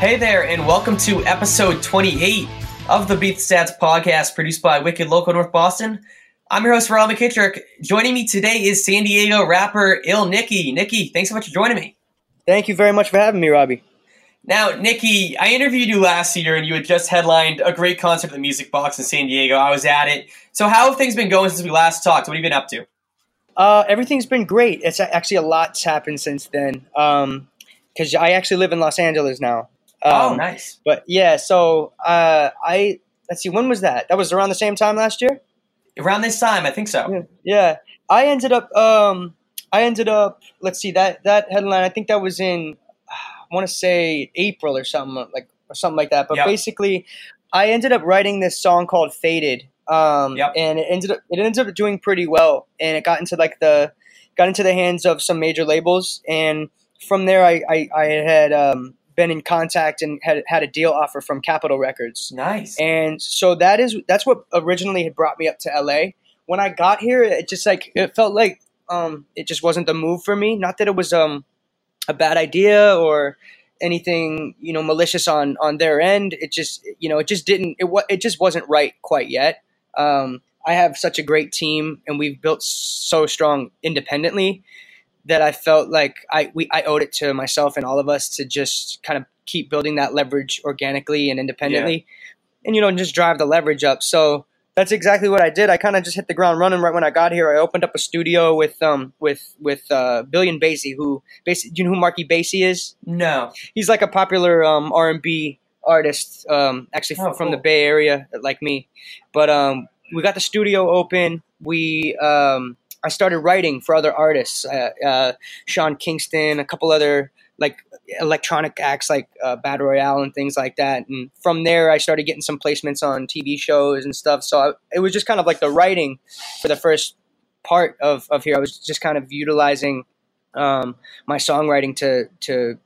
Hey there, and welcome to episode 28 of the Beat Stats podcast produced by Wicked Local North Boston. I'm your host, Rob McKittrick. Joining me today is San Diego rapper Ill Nicky. Nicky, thanks so much for joining me. Thank you very much for having me, Robbie. Now, Nicky, I interviewed you last year and you had just headlined a great concert at the Music Box in San Diego. I was at it. So, how have things been going since we last talked? What have you been up to? Uh, everything's been great. It's actually a lot's happened since then. Um, because I actually live in Los Angeles now. Oh, Um, nice. But yeah, so uh, I let's see, when was that? That was around the same time last year. Around this time, I think so. Yeah, yeah. I ended up. Um, I ended up. Let's see that that headline. I think that was in. I want to say April or something like or something like that. But Yep. basically, I ended up writing this song called "Faded," um, Yep. and it ended up it ended up doing pretty well, and it got into like the got into the hands of some major labels, and from there, I I, I had um, been in contact and had had a deal offer from Capitol Records. Nice. And so that is that's what originally had brought me up to LA. When I got here, it just like it felt like um it just wasn't the move for me. Not that it was um a bad idea or anything, you know, malicious on on their end. It just you know, it just didn't it wa- it just wasn't right quite yet. Um I have such a great team and we've built so strong independently that I felt like I we I owed it to myself and all of us to just kind of keep building that leverage organically and independently, and you know just drive the leverage up. So that's exactly what I did. I kind of just hit the ground running right when I got here. I opened up a studio with um with with uh, Billion Basie, who basically do you know who Marky Basie is? no. He's like a popular um, R and B artist, um, actually Oh, from the. Bay Area, like me. But um, we got the studio open. We um, I started writing for other artists, uh, uh, Sean Kingston, a couple other like electronic acts like uh, Battle Royale and things like that. And from there, I started getting some placements on TV shows and stuff. So I, it was just kind of like the writing for the first part of, of here. I was just kind of utilizing um, my songwriting to to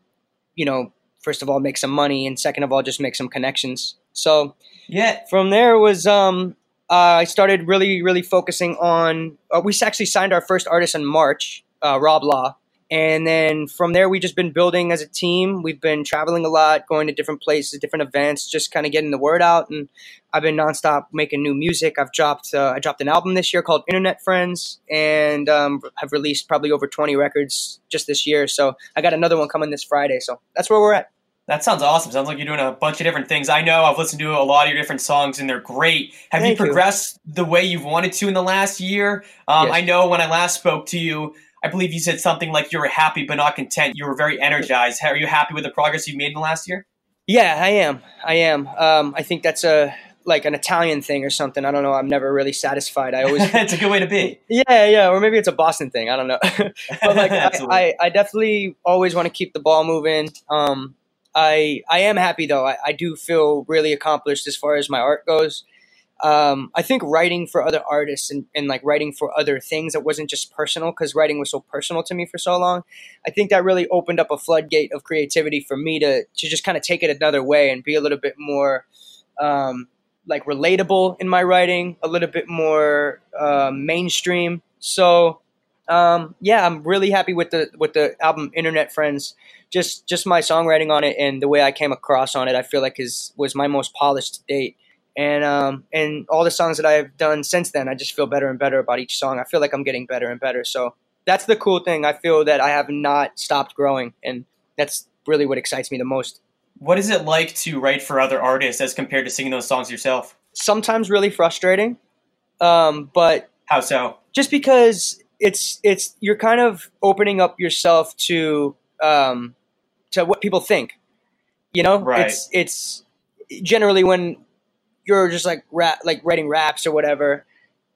you know first of all make some money and second of all just make some connections. So Yeah. from there was um I started really really focusing on uh, we actually signed our first artist in March, uh, Rob Law. And then from there, we've just been building as a team. We've been traveling a lot, going to different places, different events, just kind of getting the word out. And I've been nonstop making new music. I've dropped uh, I dropped an album this year called Internet Friends, and um, have released probably over twenty records just this year. So I got another one coming this Friday. So that's where we're at. That sounds awesome. Sounds like you're doing a bunch of different things. I know I've listened to a lot of your different songs and they're great. Have Thank you you. progressed the way you've wanted to in the last year? Um, Yes. I know when I last spoke to you, I believe you said something like you were happy but not content. You were very energized. Are you happy with the progress you've made in the last year? Yeah, I am. I am. Um, I think that's a like an Italian thing or something. I don't know. I'm never really satisfied. I always it's a good way to be. Yeah, yeah, or maybe it's a Boston thing. I don't know. but like. I, I, I definitely always want to keep the ball moving. Um, I, I am happy though. I, I do feel really accomplished as far as my art goes. Um, I think writing for other artists and, and like writing for other things that wasn't just personal because writing was so personal to me for so long. I think that really opened up a floodgate of creativity for me to to just kind of take it another way and be a little bit more um, like relatable in my writing, a little bit more uh, mainstream. So um, yeah, I'm really happy with the with the album Internet Friends. Just just my songwriting on it and the way I came across on it, I feel like is was my most polished to date. And um, and all the songs that I've done since then, I just feel better and better about each song. I feel like I'm getting better and better. So that's the cool thing. I feel that I have not stopped growing, and that's really what excites me the most. What is it like to write for other artists as compared to singing those songs yourself? Sometimes really frustrating, um, but How so? just because it's it's you're kind of opening up yourself to um, to what people think. You know, Right. it's it's generally when you're just like rap like writing raps or whatever.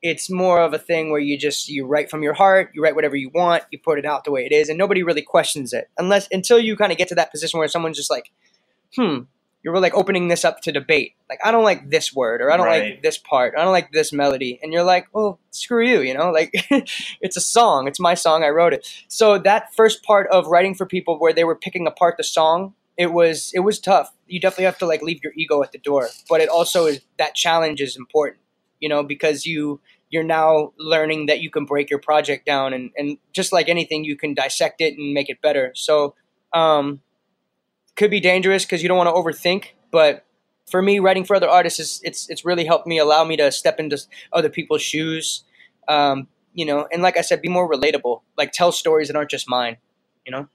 It's more of a thing where you just you write from your heart, you write whatever you want, you put it out the way it is, and nobody really questions it unless until you kind of get to that position where someone's just like, hmm. You're like opening this up to debate. Like, I don't like this word, or I don't Right. like this part, I don't like this melody. And you're like, well, screw you, you know? Like, it's a song. It's my song. I wrote it. So that first part of writing for people where they were picking apart the song, it was it was tough. You definitely have to like leave your ego at the door. But it also is that challenge is important, you know, because you you're now learning that you can break your project down and, and just like anything you can dissect it and make it better. So um could be dangerous because you don't want to overthink. But for me, writing for other artists is it's it's really helped me allow me to step into other people's shoes. Um, you know, and like I said, be more relatable. Like tell stories that aren't just mine. You know.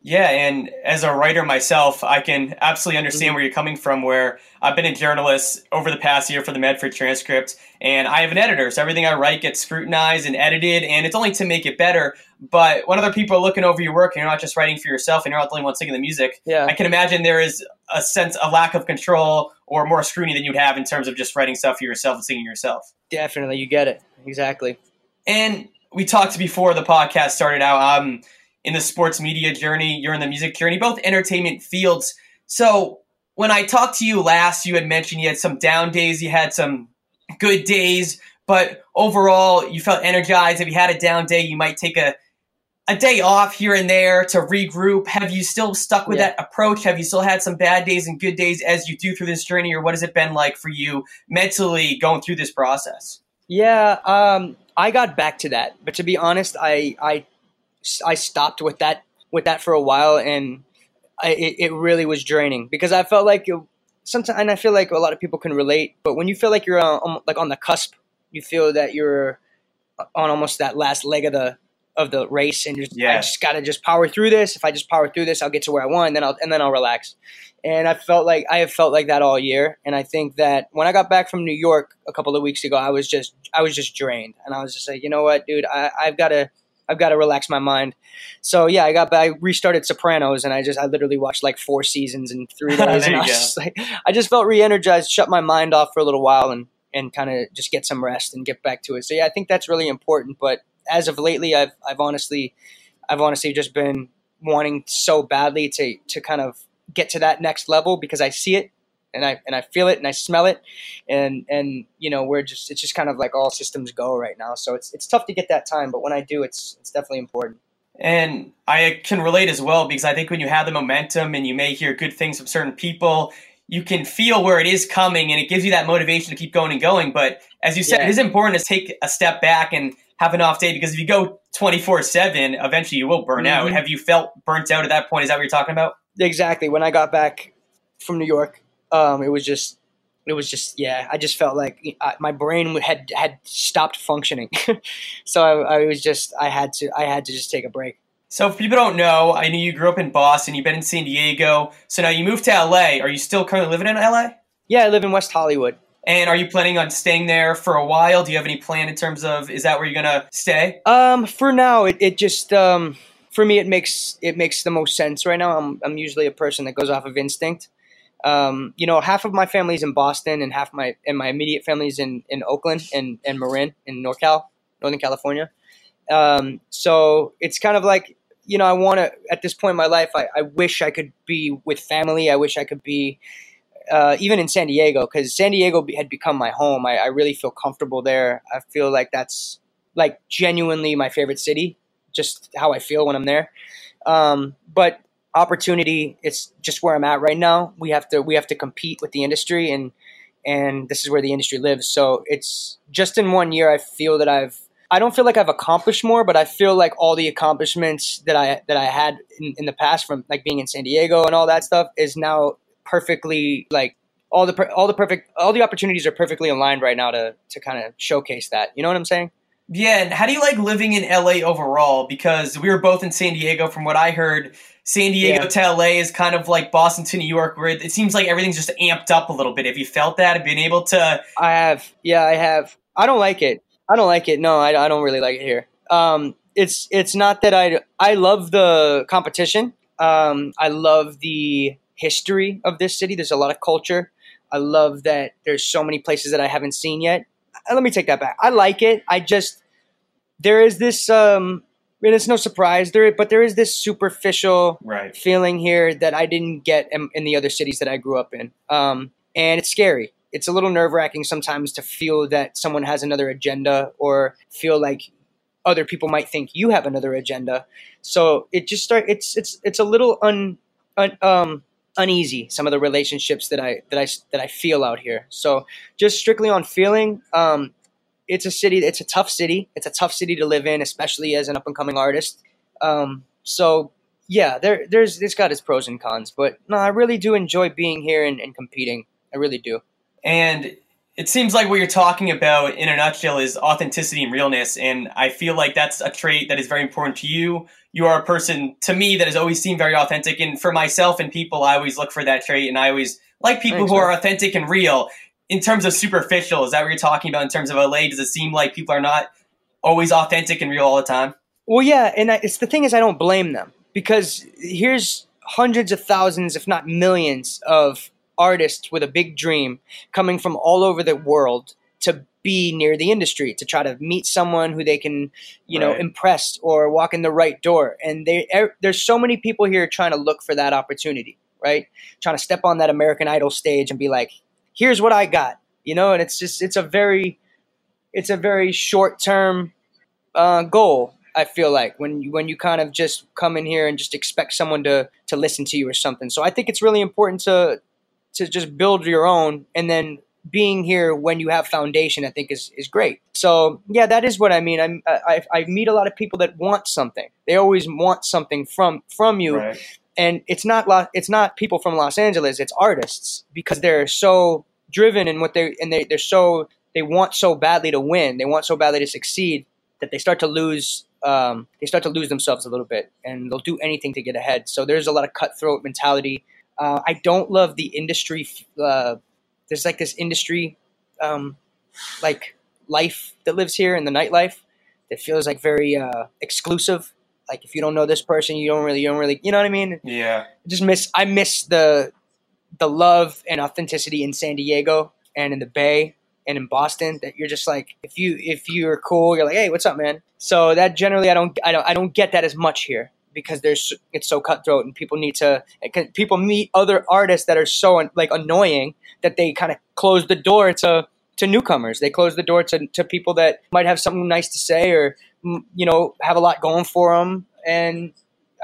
Yeah, and as a writer myself, I can absolutely understand mm-hmm. where you're coming from. Where I've been a journalist over the past year for the Medford Transcript, and I have an editor, so everything I write gets scrutinized and edited, and it's only to make it better. But when other people are looking over your work, and you're not just writing for yourself, and you're not the only one singing the music, yeah. I can imagine there is a sense, a lack of control, or more scrutiny than you'd have in terms of just writing stuff for yourself and singing yourself. Definitely, you get it exactly. And we talked before the podcast started out. Um, in the sports media journey, you're in the music journey, both entertainment fields. So when I talked to you last, you had mentioned you had some down days, you had some good days, but overall you felt energized. If you had a down day, you might take a a day off here and there to regroup. Have you still stuck with yeah. that approach? Have you still had some bad days and good days as you do through this journey, or what has it been like for you mentally going through this process? Yeah, um, I got back to that, but to be honest, I I I stopped with that with that for a while, and I, it, it really was draining because I felt like sometimes, and I feel like a lot of people can relate. But when you feel like you're on, like on the cusp, you feel that you're uh, on almost that last leg of the of the race, and just, yeah. I just gotta just power through this. If I just power through this, I'll get to where I want, and then I'll and then I'll relax. And I felt like I have felt like that all year, and I think that when I got back from New York a couple of weeks ago, I was just I was just drained, and I was just like, you know what, dude, I, I've got to I've got to relax my mind. So yeah, I got I restarted Sopranos and I just I literally watched like four seasons in three days. and I, just, like, I just felt re-energized, shut my mind off for a little while, and and kind of just get some rest and get back to it. So yeah, I think that's really important. But as of lately, I've I've honestly I've honestly just been wanting so badly to to kind of get to that next level because I see it and I and I feel it and I smell it, and and you know we're just it's just kind of like all systems go right now. So it's it's tough to get that time, but when I do, it's it's definitely important. And I can relate as well because I think when you have the momentum and you may hear good things from certain people, you can feel where it is coming and it gives you that motivation to keep going and going. But as you said, yeah. it is important to take a step back and have an off day because if you go 24 7, eventually you will burn mm-hmm. out. Have you felt burnt out at that point? Is that what you're talking about? Exactly. When I got back from New York, um, it was just it was just yeah i just felt like I, my brain had had stopped functioning. So I, I, was just i had to i had to just take a break. So if people don't know i know you grew up in boston. You've been in san diego. So now you moved to la are you still currently living in la yeah i live in west hollywood. And are you planning on staying there for a while? Do you have any plan in terms of is that where you're gonna stay? Um for now it, it just um for me it makes it makes the most sense. Right now i'm, I'm usually a person that goes off of instinct um, you know, half of my family's in Boston and half my and my immediate family's in in Oakland and and Marin in NorCal, Northern California. Um, so it's kind of like you know, I want to at this point in my life, I, I wish I could be with family. I wish I could be uh, even in San Diego because San Diego had become my home. I, I really feel comfortable there. I feel like that's like genuinely my favorite city. Just how I feel when I'm there. Um, but opportunity. It's just where I'm at right now. We have to we have to compete with the industry, and and this is where the industry lives. So it's just in one year. I feel that I've I don't feel like I've accomplished more, but I feel like all the accomplishments that I that I had in, in the past from like being in San Diego and all that stuff is now perfectly like all the all the perfect all the opportunities are perfectly aligned right now to to kind of showcase that. You know what I'm saying? Yeah, and how do you like living in LA overall? Because we were both in San Diego. From what I heard, San Diego yeah. to LA is kind of like Boston to New York, where it seems like everything's just amped up a little bit. Have you felt that? Have been able to? I have. Yeah, I have. I don't like it. I don't like it. No, I, I don't really like it here. Um, it's it's not that I I love the competition. Um, I love the history of this city. There's a lot of culture. I love that there's so many places that I haven't seen yet. Uh, let me take that back. I like it. I just there is this um and it's no surprise there, but there is this superficial right. feeling here that I didn't get in, in, the other cities that I grew up in, um, and it's scary. It's a little nerve wracking sometimes to feel that someone has another agenda or feel like other people might think you have another agenda. So it just start. It's it's it's a little un, un um uneasy some of the relationships that I that I that I feel out here. So just strictly on feeling, um, it's a city. It's a tough city. It's a tough city to live in, especially as an up and coming artist. Um, so yeah, there there's it's got its pros and cons, but no, I really do enjoy being here and, and competing. I really do. And it seems like what you're talking about in a nutshell is authenticity and realness. And I feel like that's a trait that is very important to you. You are a person to me that has always seemed very authentic. And for myself and people, I always look for that trait. And I always like people Thanks, who man. are authentic and real. In terms of superficial, is that what you're talking about in terms of LA? Does it seem like people are not always authentic and real all the time? Well, yeah, and I, it's the thing is I don't blame them because here's hundreds of thousands, if not millions, of artists with a big dream coming from all over the world to be near the industry to try to meet someone who they can, you know, Right. impress or walk in the right door. And they, er, there's so many people here trying to look for that opportunity, right? Trying to step on that American Idol stage and be like, "Here's what I got," you know. And it's just it's a very it's a very short term uh, goal. I feel like when you, when you kind of just come in here and just expect someone to to listen to you or something. So I think it's really important to to just build your own, and then being here when you have foundation, I think is is great. So yeah, that is what I mean. I'm, I I meet a lot of people that want something. They always want something from from you, Right. And it's not Lo- it's not people from Los Angeles. It's artists because they're so driven in what they and they they're so they want so badly to win. They want so badly to succeed that they start to lose. Um, they start to lose themselves a little bit, and they'll do anything to get ahead. So there's a lot of cutthroat mentality. Uh, I don't love the industry. Uh, there's like this industry, um, like life that lives here in the nightlife that feels like very uh, exclusive. Like if you don't know this person, you don't really, you don't really, you know what I mean? Yeah. I just miss I miss the the love and authenticity in San Diego and in the Bay and in Boston that you're just like if you if you're cool you're like hey what's up man so that generally I don't I don't I don't get that as much here because there's it's so cutthroat and people need to people meet other artists that are so like annoying that they kind of close the door to to newcomers they close the door to, to people that might have something nice to say or mm, you know have a lot going for them and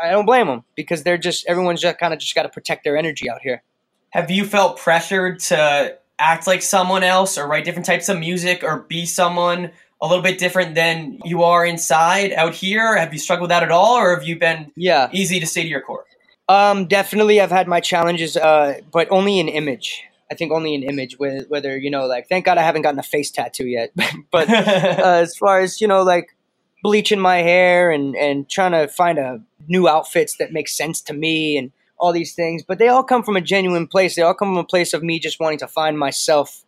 I don't blame them because they're just everyone's just kind of just got to protect their energy out here. Have you felt pressured to act like someone else or write different types of music or be someone a little bit different than you are inside out here? Have you struggled with that at all or have you been Yeah, easy to stay to your core? um, definitely I've had my challenges, uh, but only in image. I think only an image. With whether you know, like, thank God I haven't gotten a face tattoo yet. but uh, as far as you know, like bleaching my hair and and trying to find a new outfits that make sense to me and all these things, but they all come from a genuine place. They all come from a place of me just wanting to find myself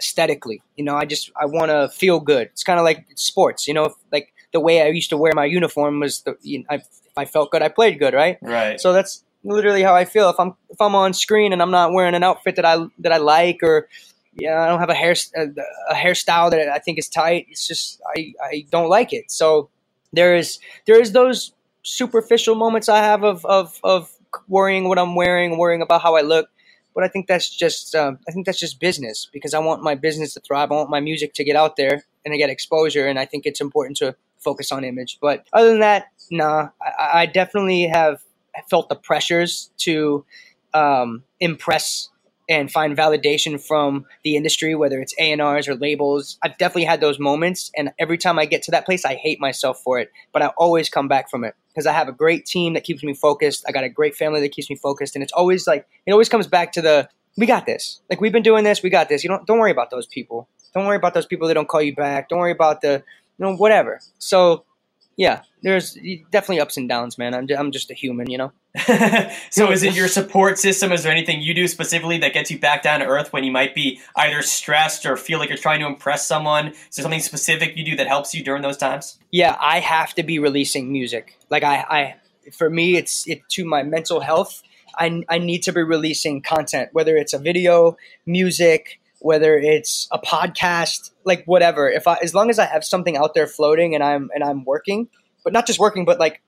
aesthetically. You know, I just I want to feel good. It's kind of like sports. You know, if, like the way I used to wear my uniform was the you know, I, I felt good, I played good, right? right. So that's literally how I feel. If I'm if I'm on screen and I'm not wearing an outfit that I that I like or yeah, I don't have a hair a, a hairstyle that I think is tight. It's just I I don't like it. So there is there is those superficial moments I have of of of worrying what I'm wearing, worrying about how I look. But I think that's just um, I think that's just business because I want my business to thrive. I want my music to get out there and to get exposure. And I think it's important to focus on image. But other than that, nah, I, I definitely have felt the pressures to um, impress and find validation from the industry, whether it's ANRs or labels. I've definitely had those moments, and every time I get to that place, I hate myself for it. But I always come back from it because I have a great team that keeps me focused. I got a great family that keeps me focused, and it's always like it always comes back to the we got this. Like we've been doing this, we got this. You don't don't worry about those people. Don't worry about those people that don't call you back. Don't worry about the you know whatever. So yeah, there's definitely ups and downs, man. I'm I'm just a human, you know. so is it your support system? Is there anything you do specifically that gets you back down to earth when you might be either stressed or feel like you're trying to impress someone? Is there something specific you do that helps you during those times? Yeah, I have to be releasing music. Like I, I for me, it's it to my mental health. I I need to be releasing content, whether it's a video, music, whether it's a podcast, like whatever. If I as long as I have something out there floating and I'm and I'm working, but not just working, but like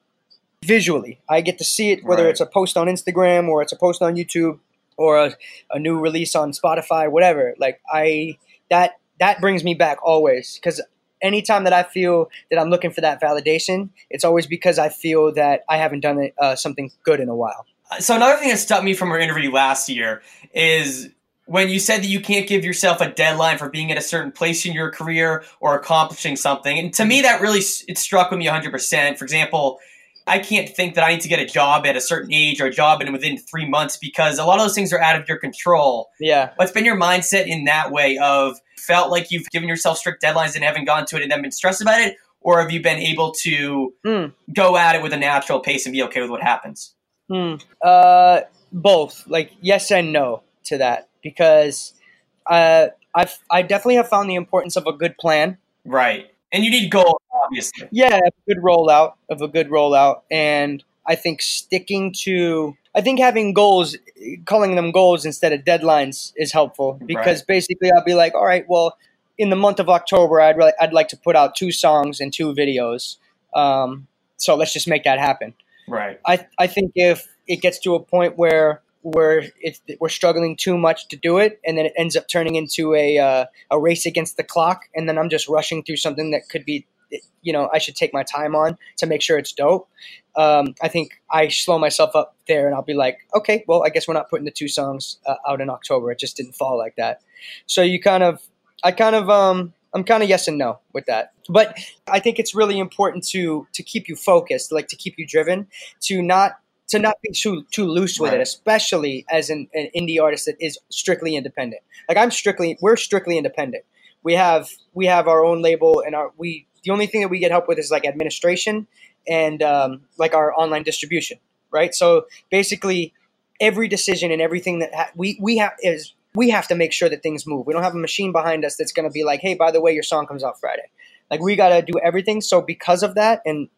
visually, I get to see it. Whether Right. it's a post on Instagram or it's a post on YouTube or a, a new release on Spotify, whatever. Like I that that brings me back always because anytime that I feel that I'm looking for that validation, it's always because I feel that I haven't done uh, something good in a while. So another thing that stopped me from our interview last year is when you said that you can't give yourself a deadline for being at a certain place in your career or accomplishing something. And to me, that really it struck with me 100%. For example, I can't think that I need to get a job at a certain age or a job in within three months because a lot of those things are out of your control. Yeah. What's been your mindset in that way of felt like you've given yourself strict deadlines and haven't gone to it and then been stressed about it? Or have you been able to Mm. go at it with a natural pace and be okay with what happens? Hmm. Uh, both. Like yes and no to that because uh, I've I definitely have found the importance of a good plan. Right. And you need goals, obviously. Yeah, a good rollout of a good rollout, and I think sticking to. I think having goals, calling them goals instead of deadlines, is helpful because Right. basically I'll be like, all right, well, in the month of October, I'd really, I'd like to put out two songs and two videos. Um, so let's just make that happen. Right. I I think if it gets to a point where where it's we're struggling too much to do it, and then it ends up turning into a uh, a race against the clock, and then I'm just rushing through something that could be, you know, I should take my time on to make sure it's dope. Um, I think I slow myself up there, and I'll be like, okay, well, I guess we're not putting the two songs uh, out in October. It just didn't fall like that. So you kind of, I kind of, um, I'm kind of yes and no with that. But I think it's really important to to keep you focused, like to keep you driven, to not to not be too too loose with Right. it, especially as an, an indie artist that is strictly independent. Like I'm strictly, we're strictly independent. We have we have our own label, and our we the only thing that we get help with is like administration and um, like our online distribution, right? So basically, every decision and everything that ha- we we have is we have to make sure that things move. We don't have a machine behind us that's going to be like, hey, by the way, your song comes out Friday. Like we got to do everything. So because of that, and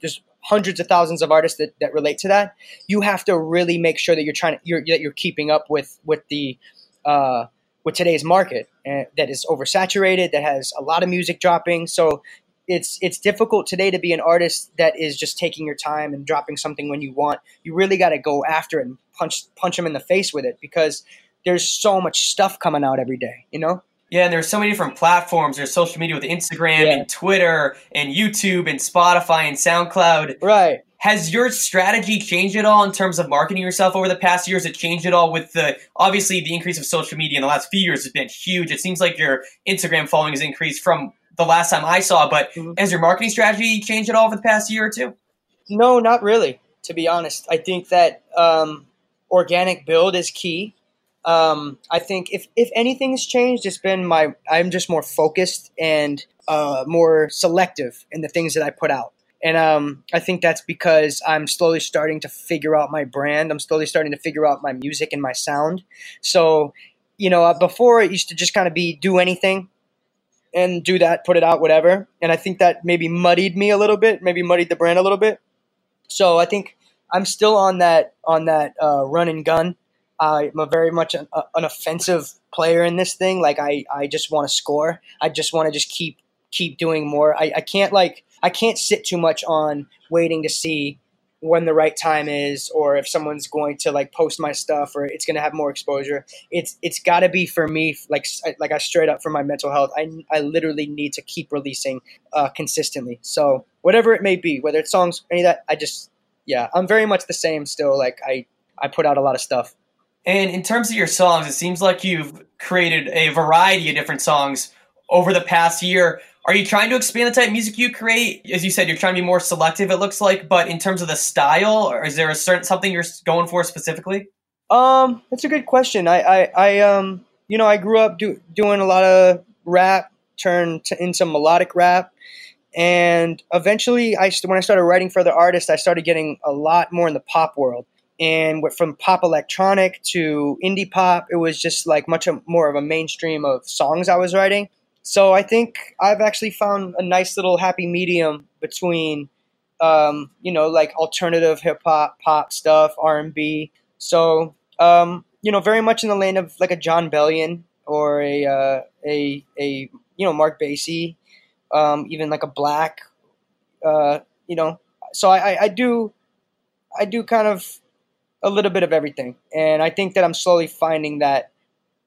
there's hundreds of thousands of artists that, that relate to that, you have to really make sure that you're trying to you're that you're keeping up with with the uh, with today's market uh, that is oversaturated, that has a lot of music dropping. So it's it's difficult today to be an artist that is just taking your time and dropping something when you want. You really got to go after it and punch punch them in the face with it because there's so much stuff coming out every day. You know? Yeah, and there's so many different platforms. There's social media with Instagram Yeah. and Twitter and YouTube and Spotify and SoundCloud. Right. Has your strategy changed at all in terms of marketing yourself over the past years? It changed at all with the obviously the increase of social media in the last few years has been huge. It seems like your Instagram following has increased from the last time I saw, but Mhm. has your marketing strategy changed at all over the past year or two? No, not really. To be honest, I think that um, organic build is key. Um, I think if if anything's changed, it's been my I'm just more focused and uh, more selective in the things that I put out. And um, I think that's because I'm slowly starting to figure out my brand. I'm slowly starting to figure out my music and my sound. So, you know, uh, before it used to just kind of be do anything and do that, put it out, whatever. And I think that maybe muddied me a little bit, maybe muddied the brand a little bit. So I think I'm still on that on that uh, run and gun. I'm a very much an, a, an offensive player in this thing. Like I, I just want to score. I just want to just keep keep doing more. I, I can't like I can't sit too much on waiting to see when the right time is or if someone's going to like post my stuff or it's going to have more exposure. It's it's got to be for me like like I straight up for my mental health. I I literally need to keep releasing uh, consistently. So whatever it may be, whether it's songs, any of that, I just yeah, I'm very much the same still. Like I I put out a lot of stuff. And in terms of your songs, it seems like you've created a variety of different songs over the past year. Are you trying to expand the type of music you create? As you said, you're trying to be more selective, it looks like, but in terms of the style, is there a certain something you're going for specifically? Um, that's a good question. I, I, I um, you know, I grew up do, doing a lot of rap, turned to, into melodic rap, and eventually, I when I started writing for other artists, I started getting a lot more in the pop world. And went from pop electronic to indie pop, it was just like much more of a mainstream of songs I was writing. So I think I've actually found a nice little happy medium between, um, you know, like alternative hip hop, pop stuff, R and B. So um, you know, very much in the lane of like a Jon Bellion or a uh, a a you know Marc Bassy, um, even like a Black. Uh, you know, so I, I, I do I do kind of a little bit of everything, and I think that I'm slowly finding that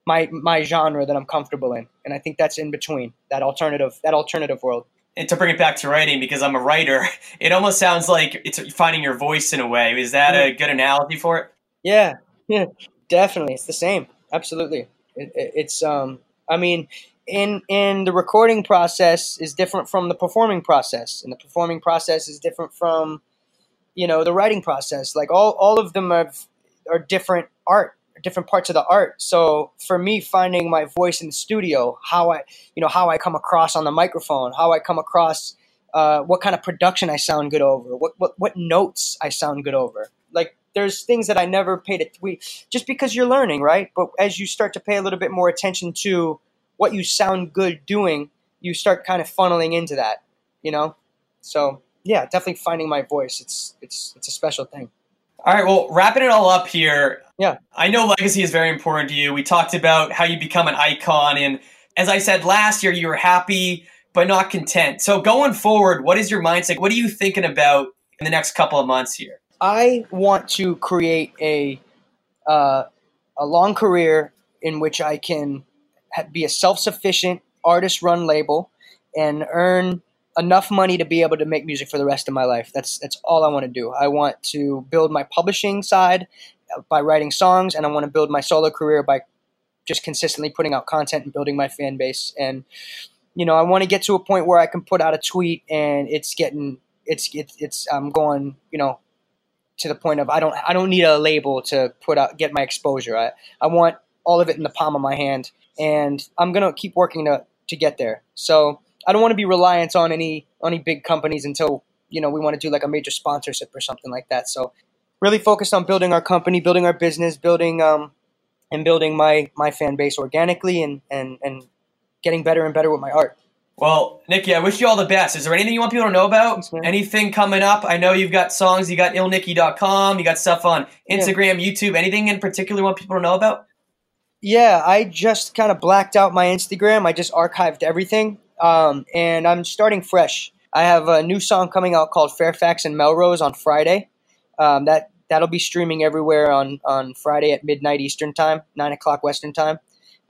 my my genre that I'm comfortable in, and I think that's in between that alternative that alternative world. And to bring it back to writing, because I'm a writer, it almost sounds like it's finding your voice in a way. Is that a good analogy for it? Yeah, yeah, definitely. It's the same. Absolutely. It, it, it's um. I mean, in in the recording process is different from the performing process, and the performing process is different from you know the writing process like all, all of them have, are different art different parts of the art. So for me finding my voice in the studio how i you know how i come across on the microphone how i come across uh, what kind of production i sound good over what, what what notes i sound good over. Like there's things that i never paid it we just because you're learning right? But as you start to pay a little bit more attention to what you sound good doing you start kind of funneling into that you know? So yeah, definitely finding my voice. It's it's it's a special thing. All right, well, wrapping it all up here. Yeah. I know legacy is very important to you. We talked about how you become an icon and as I said last year you were happy but not content. So going forward, what is your mindset? What are you thinking about in the next couple of months here? I want to create a uh, a long career in which I can be a self-sufficient artist-run label and earn enough money to be able to make music for the rest of my life. That's that's all I want to do. I want to build my publishing side uh, by writing songs, and I want to build my solo career by just consistently putting out content and building my fan base. And you know, I want to get to a point where I can put out a tweet and it's getting it's it's, it's I'm going you know to the point of I don't I don't need a label to put out get my exposure. I I want all of it in the palm of my hand, and I'm gonna keep working to to get there. So I don't want to be reliant on any any big companies until you know we want to do like a major sponsorship or something like that. So really focused on building our company, building our business, building um, and building my my fan base organically and and and getting better and better with my art. Well, Nicky, I wish you all the best. Is there anything you want people to know about? Thanks, anything coming up? I know you've got songs, you got illnicky.com, you got stuff on Instagram, yeah. YouTube. Anything in particular you want people to know about? Yeah, I just kind of blacked out my Instagram. I just archived everything um, and I'm starting fresh. I have a new song coming out called Fairfax and Melrose on Friday. Um, that that'll be streaming everywhere on on Friday at midnight Eastern time, nine o'clock Western time,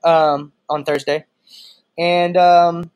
um, on Thursday. And um,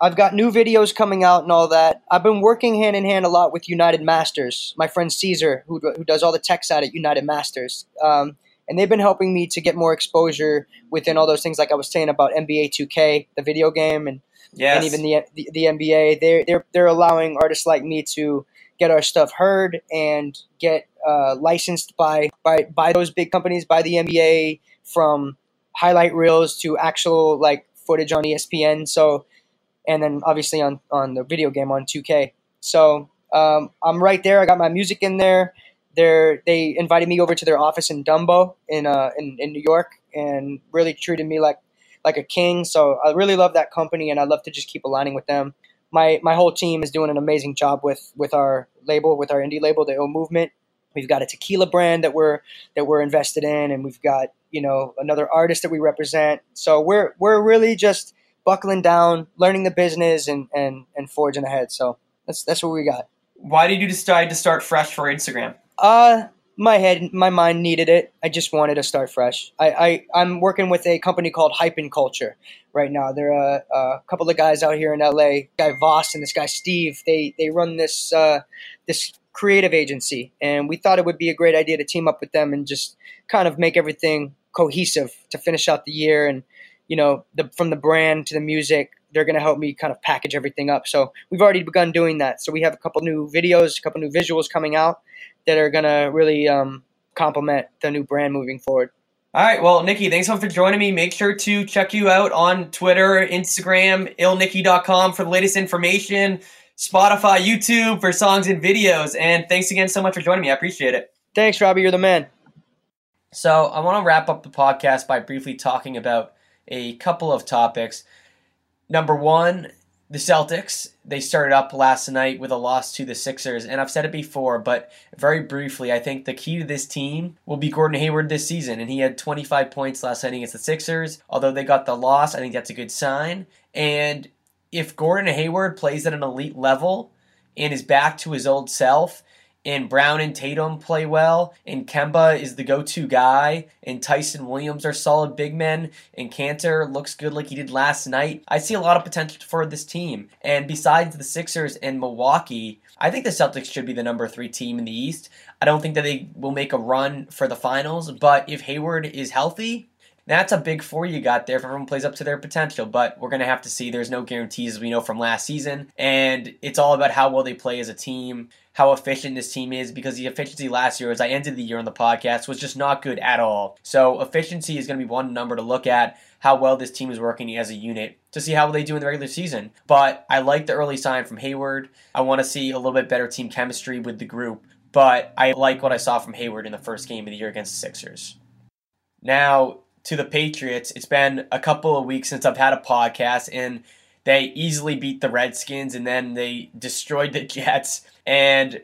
I've got new videos coming out and all that. I've been working hand in hand a lot with United Masters. My friend Caesar, who who does all the tech side at United Masters. Um, and they've been helping me to get more exposure within all those things like I was saying about NBA 2K, the video game, and yes. and even the, the, the NBA. They're they're they're allowing artists like me to get our stuff heard and get uh, licensed by by by those big companies, by the NBA, from highlight reels to actual like footage on ESPN. So, and then obviously on on the video game on 2K. So um, I'm right there. I got my music in there. They're, they invited me over to their office in Dumbo in, uh, in in New York and really treated me like like a king. So I really love that company, and I love to just keep aligning with them. My my whole team is doing an amazing job with with our label, with our indie label, the O Movement. We've got a tequila brand that we're that we're invested in, and we've got you know another artist that we represent. So we're we're really just buckling down, learning the business, and and and forging ahead. So that's that's what we got. Why did you decide to start fresh for Instagram? Uh, my head, my mind needed it. I just wanted to start fresh. I, I am working with a company called Hype and Culture right now. There are a, a, couple of guys out here in LA. Guy Voss and this guy Steve. They they run this uh, this creative agency, and we thought it would be a great idea to team up with them and just kind of make everything cohesive to finish out the year. And you know, the, from the brand to the music, they're going to help me kind of package everything up. So we've already begun doing that. So we have a couple new videos, a couple new visuals coming out that are going to really um, complement the new brand moving forward. All right. Well, Nicky, thanks so much for joining me. Make sure to check you out on Twitter, Instagram, illnicky.com for the latest information, Spotify, YouTube for songs and videos. And thanks again so much for joining me. I appreciate it. Thanks, Robbie. You're the man. So, I want to wrap up the podcast by briefly talking about a couple of topics. Number one, the Celtics, they started up last night with a loss to the Sixers, and I've said it before, but very briefly, I think the key to this team will be Gordon Hayward this season, and he had 25 points last night against the Sixers. Although they got the loss, I think that's a good sign. And if Gordon Hayward plays at an elite level and is back to his old self, and Brown and Tatum play well, and Kemba is the go-to guy, and Theis and Williams are solid big men, and Kanter looks good like he did last night. I see a lot of potential for this team. And besides the Sixers and Milwaukee, I think the Celtics should be the number three team in the East. I don't think that they will make a run for the finals, but if Hayward is healthy, that's a big four you got there if everyone plays up to their potential. But we're going to have to see. There's no guarantees, as we know from last season. And it's all about how well they play as a team, how efficient this team is because the efficiency last year, as I ended the year on the podcast, was just not good at all. So efficiency is going to be one number to look at how well this team is working as a unit to see how they do in the regular season. But I like the early sign from Hayward. I want to see a little bit better team chemistry with the group. But I like what I saw from Hayward in the first game of the year against the Sixers. Now, to the Patriots, it's been a couple of weeks since I've had a podcast, and they easily beat the Redskins and then they destroyed the Jets. And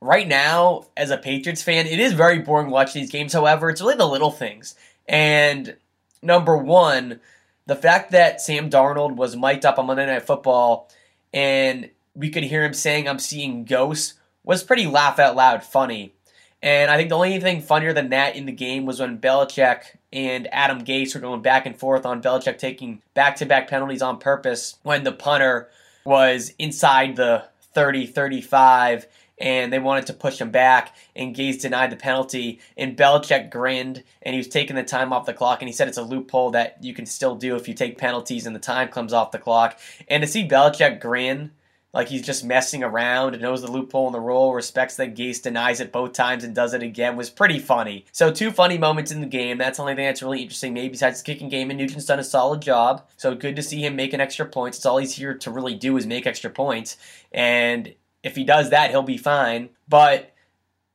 right now, as a Patriots fan, it is very boring watching these games. However, it's really the little things. And number one, the fact that Sam Darnold was mic'd up on Monday Night Football and we could hear him saying, I'm seeing ghosts, was pretty laugh out loud funny. And I think the only thing funnier than that in the game was when Belichick and Adam Gase were going back and forth on Belichick taking back to back penalties on purpose when the punter was inside the 30 35 and they wanted to push him back, and Gase denied the penalty. And Belichick grinned, and he was taking the time off the clock, and he said it's a loophole that you can still do if you take penalties and the time comes off the clock. And to see Belichick grin like he's just messing around and knows the loophole in the rule, respects that Gase denies it both times and does it again was pretty funny. So two funny moments in the game. That's the only thing that's really interesting. Maybe besides the kicking game, and Nugent's done a solid job. So good to see him making extra points. It's all he's here to really do is make extra points. And if he does that, he'll be fine. But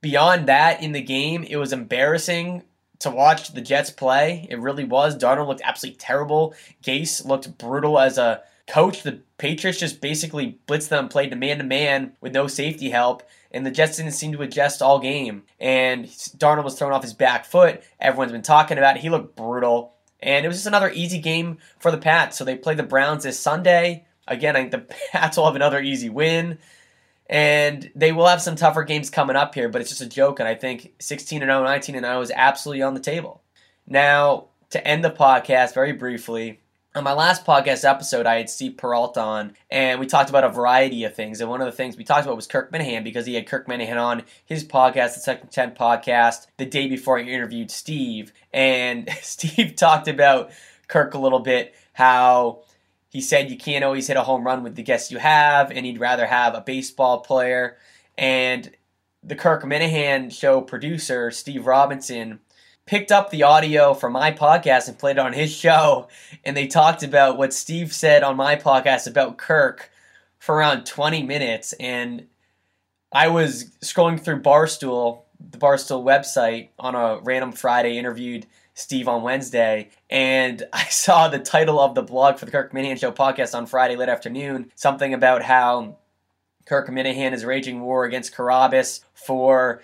beyond that in the game, it was embarrassing to watch the Jets play. It really was. Darnold looked absolutely terrible. Gase looked brutal as a coach. The Patriots just basically blitzed them, played man to man with no safety help, and the Jets didn't seem to adjust all game. And Darnold was thrown off his back foot. Everyone's been talking about it. He looked brutal. And it was just another easy game for the Pats. So they play the Browns this Sunday. Again, I think the Pats will have another easy win. And they will have some tougher games coming up here, but it's just a joke. And I think 16 and 0, 19 and 0 is absolutely on the table. Now, to end the podcast very briefly, on my last podcast episode, I had Steve Perrault on, and we talked about a variety of things. And one of the things we talked about was Kirk Minihane because he had Kirk Minihane on his podcast, the Section 10 podcast, the day before he interviewed Steve. And Steve talked about Kirk a little bit, how he said you can't always hit a home run with the guests you have, and he'd rather have a baseball player. And the Kirk Minihane show producer, Steve Robinson, picked up the audio from my podcast and played it on his show, and they talked about what Steve said on my podcast about Kirk for around 20 minutes. And I was scrolling through Barstool, the Barstool website, on a random Friday, interviewed Steve on Wednesday, and I saw the title of the blog for the Kirk Minihane Show podcast on Friday late afternoon, something about how Kirk Minihane is raging war against Carabas for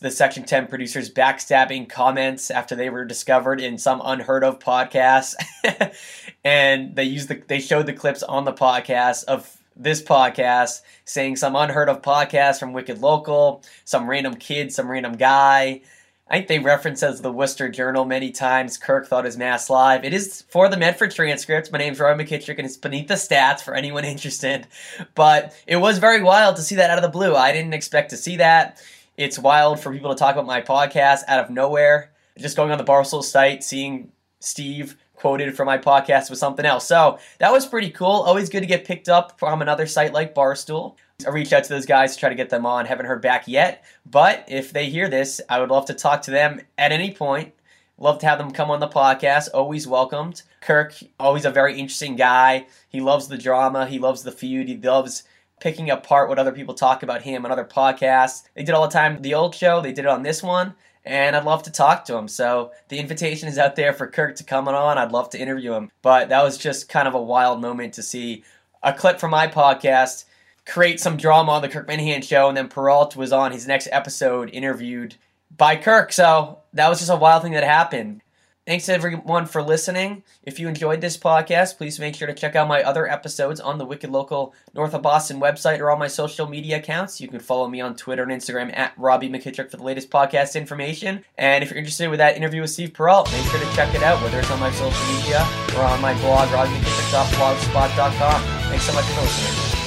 the Section 10 producers backstabbing comments after they were discovered in some unheard of podcast. and they used the they showed the clips on the podcast of this podcast saying some unheard of podcast from Wicked Local, some random kid, some random guy. I think they reference as the Worcester Journal many times. Kirk thought his MassLive. It is for the Medford transcript. My name's Roy McKittrick, and it's beneath the stats for anyone interested. But it was very wild to see that out of the blue. I didn't expect to see that. It's wild for people to talk about my podcast out of nowhere. Just going on the Barstool site, seeing Steve quoted from my podcast with something else. So that was pretty cool. Always good to get picked up from another site like Barstool. I reached out to those guys to try to get them on. Haven't heard back yet, but if they hear this, I would love to talk to them at any point. Love to have them come on the podcast. Always welcomed. Kirk, always a very interesting guy. He loves the drama. He loves the feud. He loves picking apart what other people talk about him on other podcasts. They did all the time the old show, they did it on this one, and I'd love to talk to him. So the invitation is out there for Kirk to come on. I'd love to interview him. But that was just kind of a wild moment to see a clip from my podcast create some drama on the Kirk Minihane show, and then Perrault was on his next episode interviewed by Kirk. So that was just a wild thing that happened. Thanks everyone for listening. If you enjoyed this podcast, please make sure to check out my other episodes on the Wicked Local North of Boston website or on my social media accounts. You can follow me on Twitter and Instagram at Robbie McKittrick for the latest podcast information. And if you're interested with that interview with Steve Perrault, make sure to check it out, whether it's on my social media or on my blog, RobbieMcKittrick.blogspot.com. Thanks so much for listening.